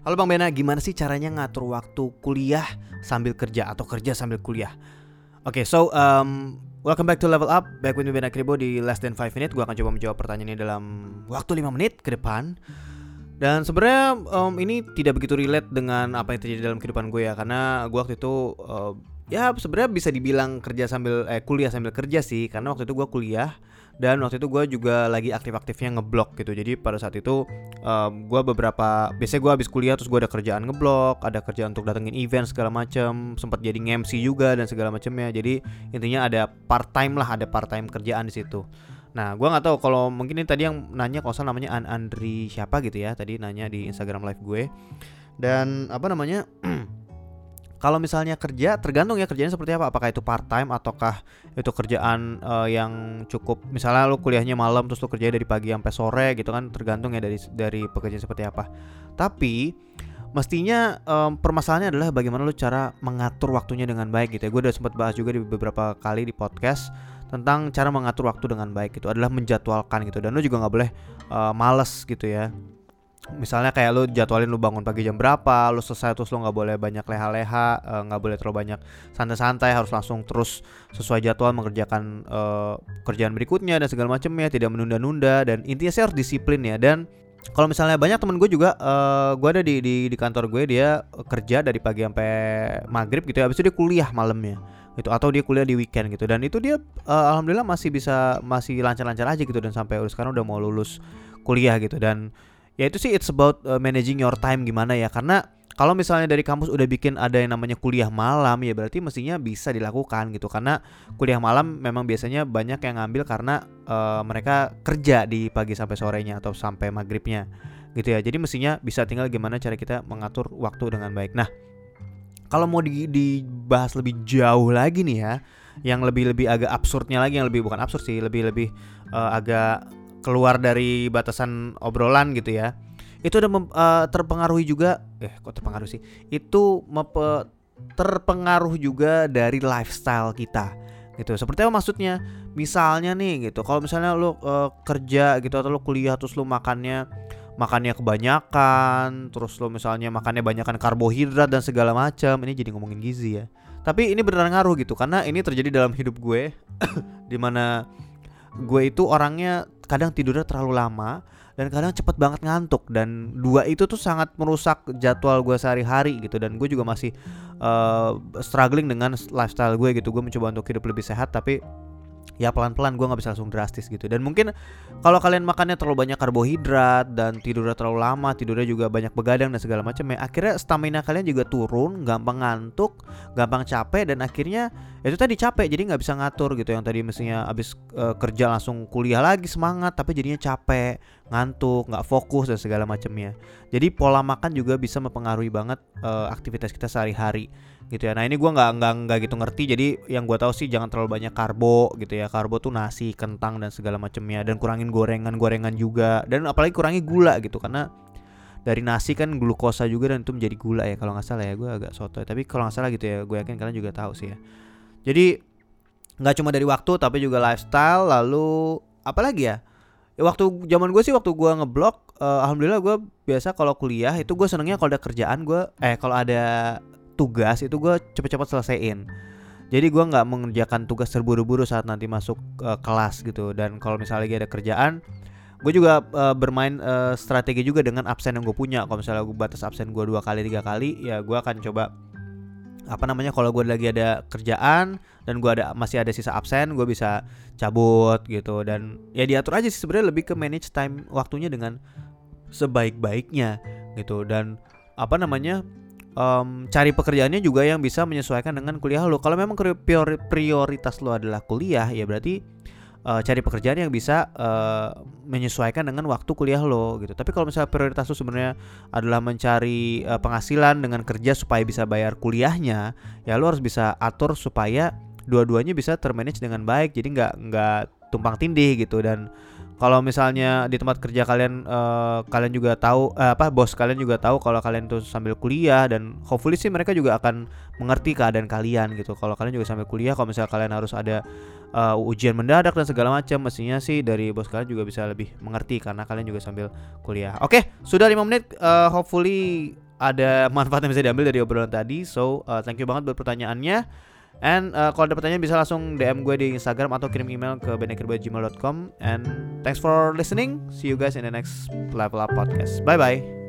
Halo Bang Bena, gimana sih caranya ngatur waktu kuliah sambil kerja atau kerja sambil kuliah? Oke, okay, so um, welcome back to Level Up. Back with me Bena Kribo di less than 5 minutes. Gue akan coba menjawab pertanyaan ini dalam waktu 5 menit ke depan. Dan sebenarnya um, ini tidak begitu relate dengan apa yang terjadi dalam kehidupan gue ya, karena gue waktu itu uh, ya sebenarnya bisa dibilang kerja sambil eh kuliah sambil kerja sih, karena waktu itu gue kuliah dan waktu itu gue juga lagi aktif-aktifnya ngeblok gitu jadi pada saat itu um, gue beberapa biasanya gue habis kuliah terus gue ada kerjaan ngeblok ada kerjaan untuk datengin event segala macam sempat jadi MC juga dan segala macamnya jadi intinya ada part time lah ada part time kerjaan di situ Nah, gue nggak tahu kalau mungkin ini tadi yang nanya salah namanya An Andri siapa gitu ya, tadi nanya di Instagram live gue. Dan apa namanya? Kalau misalnya kerja tergantung ya kerjanya seperti apa. Apakah itu part time ataukah itu kerjaan uh, yang cukup misalnya lu kuliahnya malam terus lu kerja dari pagi sampai sore gitu kan tergantung ya dari dari pekerjaan seperti apa. Tapi mestinya um, permasalahannya adalah bagaimana lu cara mengatur waktunya dengan baik gitu ya. Gue udah sempat bahas juga di beberapa kali di podcast tentang cara mengatur waktu dengan baik itu adalah menjadwalkan gitu dan lu juga nggak boleh uh, males gitu ya misalnya kayak lu jadwalin lu bangun pagi jam berapa, lu selesai terus lu nggak boleh banyak leha-leha, eh, nggak uh, boleh terlalu banyak santai-santai, harus langsung terus sesuai jadwal mengerjakan uh, kerjaan berikutnya dan segala macamnya, tidak menunda-nunda dan intinya sih harus disiplin ya. Dan kalau misalnya banyak temen gue juga, uh, gue ada di, di di kantor gue dia kerja dari pagi sampai maghrib gitu ya, habis itu dia kuliah malamnya gitu atau dia kuliah di weekend gitu dan itu dia uh, alhamdulillah masih bisa masih lancar-lancar aja gitu dan sampai sekarang udah mau lulus kuliah gitu dan ya itu sih it's about uh, managing your time gimana ya? Karena kalau misalnya dari kampus udah bikin ada yang namanya kuliah malam ya berarti mestinya bisa dilakukan gitu. Karena kuliah malam memang biasanya banyak yang ngambil karena uh, mereka kerja di pagi sampai sorenya atau sampai maghribnya gitu ya. Jadi mestinya bisa tinggal gimana cara kita mengatur waktu dengan baik. Nah kalau mau di, dibahas lebih jauh lagi nih ya yang lebih lebih agak absurdnya lagi yang lebih bukan absurd sih lebih lebih uh, agak keluar dari batasan obrolan gitu ya. Itu udah uh, terpengaruhi juga eh kok terpengaruh sih? Itu terpengaruh juga dari lifestyle kita gitu. Seperti apa maksudnya? Misalnya nih gitu. Kalau misalnya lu uh, kerja gitu atau lu kuliah terus lu makannya makannya kebanyakan terus lo misalnya makannya banyakkan karbohidrat dan segala macam ini jadi ngomongin gizi ya. Tapi ini beneran ngaruh gitu karena ini terjadi dalam hidup gue di mana gue itu orangnya kadang tidurnya terlalu lama dan kadang cepet banget ngantuk. Dan dua itu tuh sangat merusak jadwal gue sehari-hari gitu. Dan gue juga masih uh, struggling dengan lifestyle gue gitu. Gue mencoba untuk hidup lebih sehat tapi ya pelan-pelan gue nggak bisa langsung drastis gitu. Dan mungkin kalau kalian makannya terlalu banyak karbohidrat dan tidurnya terlalu lama tidurnya juga banyak begadang dan segala macam ya akhirnya stamina kalian juga turun gampang ngantuk gampang capek dan akhirnya itu tadi capek jadi nggak bisa ngatur gitu. Yang tadi mestinya abis uh, kerja langsung kuliah lagi semangat tapi jadinya capek ngantuk nggak fokus dan segala macamnya. Jadi pola makan juga bisa mempengaruhi banget uh, aktivitas kita sehari-hari gitu ya. Nah ini gue nggak nggak nggak gitu ngerti. Jadi yang gue tahu sih jangan terlalu banyak karbo gitu ya. Karbo tuh nasi, kentang dan segala macamnya. Dan kurangin gorengan-gorengan juga. Dan apalagi kurangi gula gitu karena dari nasi kan glukosa juga dan itu menjadi gula ya kalau nggak salah ya gue agak soto tapi kalau nggak salah gitu ya gue yakin kalian juga tahu sih ya jadi nggak cuma dari waktu tapi juga lifestyle lalu apalagi ya ya waktu zaman gue sih waktu gue ngeblok uh, alhamdulillah gue biasa kalau kuliah itu gue senengnya kalau ada kerjaan gue eh kalau ada tugas itu gue cepet-cepet selesaiin. Jadi gue nggak mengerjakan tugas terburu-buru saat nanti masuk uh, kelas gitu. Dan kalau misalnya lagi ada kerjaan gue juga uh, bermain uh, strategi juga dengan absen yang gue punya. Kalau misalnya gue batas absen gue dua kali tiga kali ya gue akan coba apa namanya kalau gue lagi ada kerjaan dan gue ada masih ada sisa absen gue bisa cabut gitu. Dan ya diatur aja sih sebenarnya lebih ke manage time waktunya dengan sebaik-baiknya gitu. Dan apa namanya um, cari pekerjaannya juga yang bisa menyesuaikan dengan kuliah lo. Kalau memang prioritas lo adalah kuliah, ya berarti uh, cari pekerjaan yang bisa uh, menyesuaikan dengan waktu kuliah lo gitu. Tapi kalau misalnya prioritas lo sebenarnya adalah mencari uh, penghasilan dengan kerja supaya bisa bayar kuliahnya, ya lo harus bisa atur supaya dua-duanya bisa termanage dengan baik. Jadi nggak nggak tumpang tindih gitu dan kalau misalnya di tempat kerja kalian uh, kalian juga tahu uh, apa bos kalian juga tahu kalau kalian tuh sambil kuliah dan hopefully sih mereka juga akan mengerti keadaan kalian gitu kalau kalian juga sambil kuliah kalau misalnya kalian harus ada uh, ujian mendadak dan segala macam mestinya sih dari bos kalian juga bisa lebih mengerti karena kalian juga sambil kuliah oke okay, sudah lima menit uh, hopefully ada manfaat yang bisa diambil dari obrolan tadi. So uh, thank you banget buat pertanyaannya. And uh, kalau ada pertanyaan bisa langsung DM gue di Instagram atau kirim email ke benekirbo@gmail.com. And thanks for listening. See you guys in the next Level Up podcast. Bye bye.